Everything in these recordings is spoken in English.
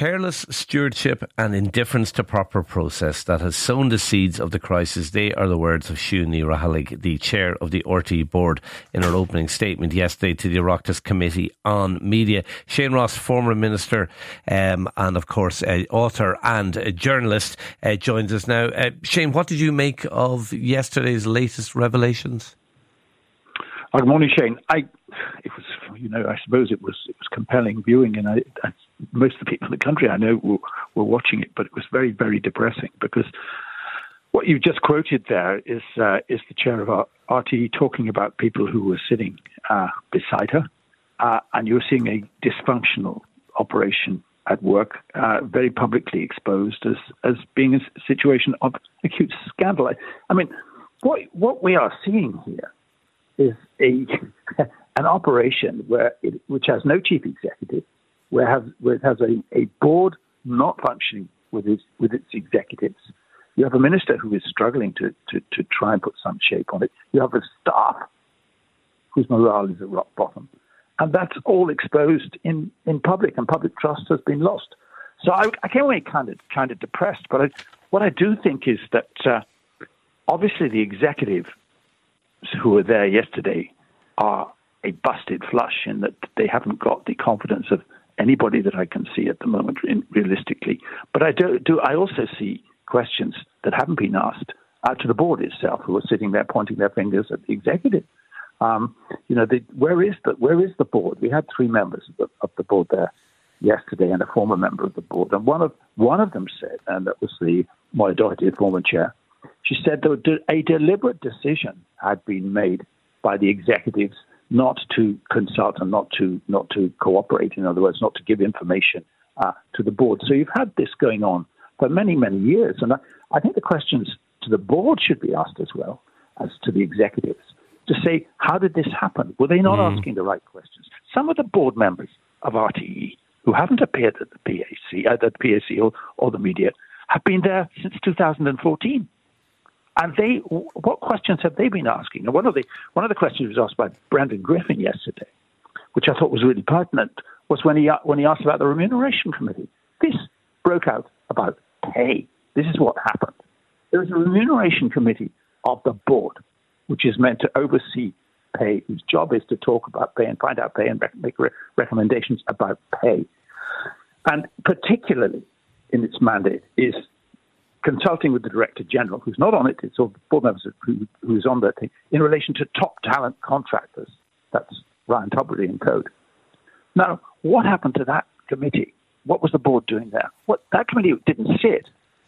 Careless stewardship and indifference to proper process that has sown the seeds of the crisis. They are the words of Siún Ní Raghallaigh, the chair of the RTE board, in her opening statement yesterday to the Oireachtas Committee on Media. Shane Ross, former minister um, and, of course, uh, author and journalist, uh, joins us now. Uh, Shane, what did you make of yesterday's latest revelations? Good morning, Shane. I, it was, you know, I suppose it was it was compelling viewing, and I, I, most of the people in the country I know were, were watching it, but it was very, very depressing because what you just quoted there is uh, is the chair of RTE talking about people who were sitting uh, beside her, uh, and you're seeing a dysfunctional operation at work, uh, very publicly exposed as as being a situation of acute scandal. I, I mean, what what we are seeing here is a an operation where it, which has no chief executive, where, where it has a, a board not functioning with its with its executives. You have a minister who is struggling to, to, to try and put some shape on it. You have a staff whose morale is at rock bottom. And that's all exposed in, in public, and public trust has been lost. So I, I came away kind of kind of depressed. But I, what I do think is that uh, obviously the executive who were there yesterday are a busted flush in that they haven't got the confidence of anybody that I can see at the moment, realistically. But I do, do I also see questions that haven't been asked out to the board itself, who are sitting there pointing their fingers at the executive. Um, you know, the, where is the where is the board? We had three members of the, of the board there yesterday, and a former member of the board, and one of one of them said, and that was the Moya Doherty, former chair. She said that a deliberate decision had been made by the executives not to consult and not to not to cooperate. In other words, not to give information uh, to the board. So you've had this going on for many many years, and I, I think the questions to the board should be asked as well as to the executives to say how did this happen? Were they not mm. asking the right questions? Some of the board members of RTE who haven't appeared at the PAC, at the PAC or, or the media have been there since 2014. And they, what questions have they been asking? And one of the one of the questions was asked by Brendan Griffin yesterday, which I thought was really pertinent, was when he when he asked about the remuneration committee. This broke out about pay. This is what happened. There is a remuneration committee of the board, which is meant to oversee pay, whose job is to talk about pay and find out pay and make recommendations about pay. And particularly in its mandate is consulting with the Director General, who's not on it, it's all the board members who, who's on that thing, in relation to top talent contractors. That's Ryan Tubridy and Code. Now, what happened to that committee? What was the board doing there? What That committee didn't sit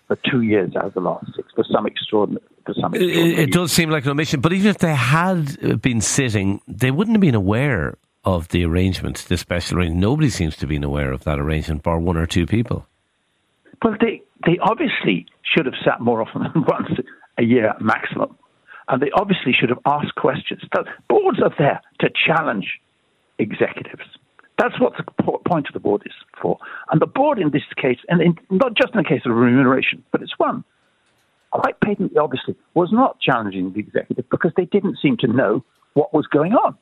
for two years out of the last six for some extraordinary. For some extraordinary it, it does seem like an omission, but even if they had been sitting, they wouldn't have been aware of the arrangement, the special arrangement. Nobody seems to have been aware of that arrangement, bar one or two people. Well, they, they obviously should have sat more often than once a year maximum. And they obviously should have asked questions. Boards are there to challenge executives. That's what the point of the board is for. And the board in this case, and in, not just in the case of remuneration, but it's one, quite patently, obviously, was not challenging the executive because they didn't seem to know what was going on.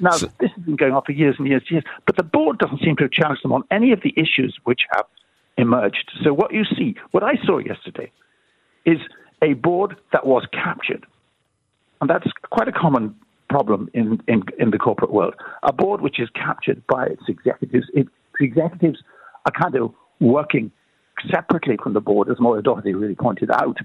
Now, so, this has been going on for years and years and years, but the board doesn't seem to have challenged them on any of the issues which have emerged. So what you see, what I saw yesterday, is a board that was captured, and that's quite a common problem in, in, in the corporate world. A board which is captured by its executives. Its executives are kind of working separately from the board, as Moya Doherty really pointed out.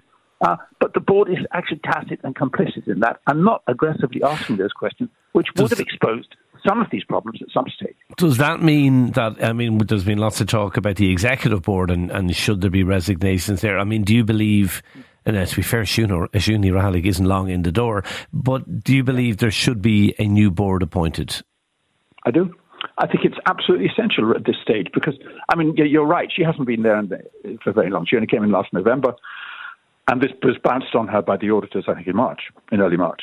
Uh, but the board is actually tacit and complicit in that and not aggressively asking those questions, which would have exposed some of these problems at some stage. Does that mean that, I mean, there's been lots of talk about the executive board and, and should there be resignations there? I mean, do you believe, and uh, to be fair, Siún Ní Raghallaigh isn't long in the door, but do you believe there should be a new board appointed? I do. I think it's absolutely essential at this stage because, I mean, you're right. She hasn't been there for very long. She only came in last November, and this was bounced on her by the auditors, I think, in March, in early March.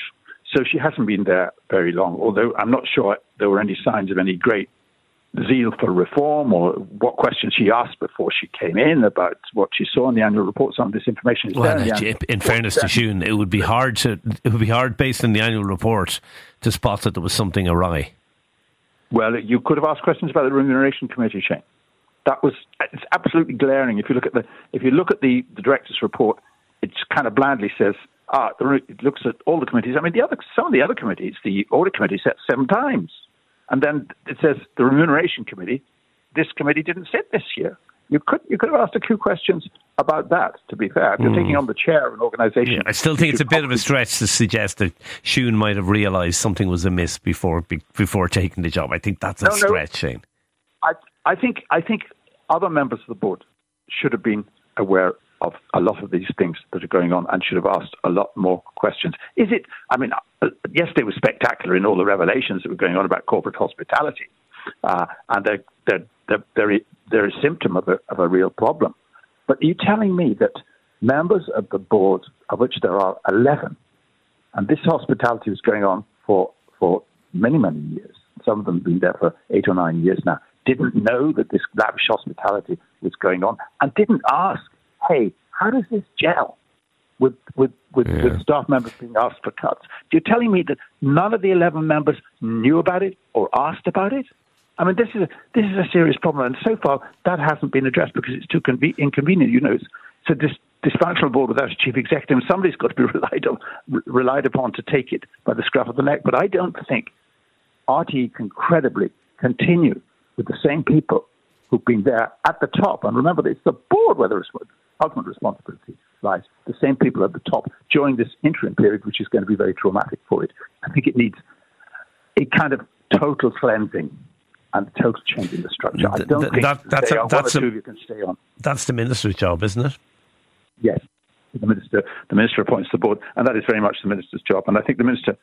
So she hasn't been there very long, although I'm not sure there were any signs of any great zeal for reform or what questions she asked before she came in about what she saw in the annual report. Some of this information is well, there. In, in, in fairness to Siún, it would be hard to it would be hard based on the annual report to spot that there was something awry. Well, you could have asked questions about the remuneration committee, Shane. That was it's absolutely glaring. If you look at the if you look at the, the director's report, it kind of blandly says ah, it looks at all the committees. I mean, the other some of the other committees, the audit committee sat seven times. And then it says the remuneration committee. This committee didn't sit this year. You could you could have asked a few questions about that. To be fair, if you're mm. taking on the chair of an organisation. Yeah, I still think it's a bit of a stretch to suggest that Siún might have realised something was amiss before before taking the job. I think that's a no, stretch, no. Shane. I I think I think other members of the board should have been aware of a lot of these things that are going on and should have asked a lot more questions. Is it, I mean, uh, yesterday was spectacular in all the revelations that were going on about corporate hospitality. Uh, and they're, they're, they're, they're, they're a symptom of a, of a real problem. But are you telling me that members of the board, of which there are 11, and this hospitality was going on for, for many, many years, some of them have been there for eight or nine years now, didn't know that this lavish hospitality was going on and didn't ask hey, how does this gel with with with, yeah. with staff members being asked for cuts? You're telling me that none of the 11 members knew about it or asked about it? I mean, this is a, this is a serious problem, and so far that hasn't been addressed because it's too conve- inconvenient. You know, it's, it's a dis- dysfunctional board without a chief executive. Somebody's got to be relied on, relied upon to take it by the scruff of the neck. But I don't think RTE can credibly continue with the same people who've been there at the top. And remember, it's the board where the ultimate responsibility lies. The same people at the top during this interim period, which is going to be very traumatic for it. I think it needs a kind of total cleansing and total change in the structure. I don't think that, that's a, that's a, of you can stay on. That's the minister's job, isn't it? Yes, the minister. The minister appoints the board, and that is very much the minister's job. And I think the minister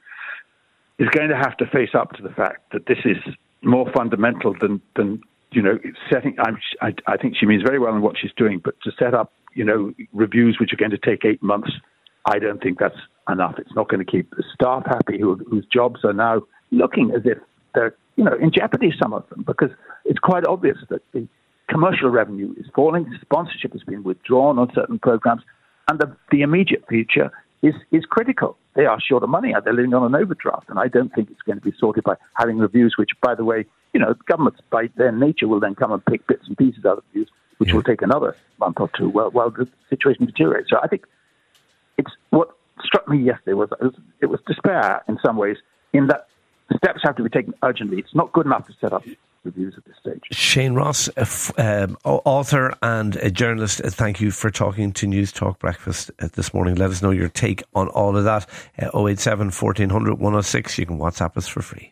is going to have to face up to the fact that this is more fundamental than than you know, setting. I, I think she means very well in what she's doing, but to set up, you know, reviews which are going to take eight months, I don't think that's enough. It's not going to keep the staff happy, who, whose jobs are now looking as if they're, you know, in jeopardy. Some of them, because it's quite obvious that the commercial revenue is falling, sponsorship has been withdrawn on certain programs, and the, the immediate future is is critical. They are short of money. They're living on an overdraft, and I don't think it's going to be sorted by having reviews, which, by the way, you know, governments by their nature will then come and pick bits and pieces out of the views, which yeah. will take another month or two while, while the situation deteriorates. So I think it's what struck me yesterday was it, was it was despair in some ways, in that steps have to be taken urgently. It's not good enough to set up reviews at this stage. Shane Ross, um, author and a journalist, uh, thank you for talking to Newstalk Breakfast uh, this morning. Let us know your take on all of that. Uh, 087 1400 106. You can WhatsApp us for free.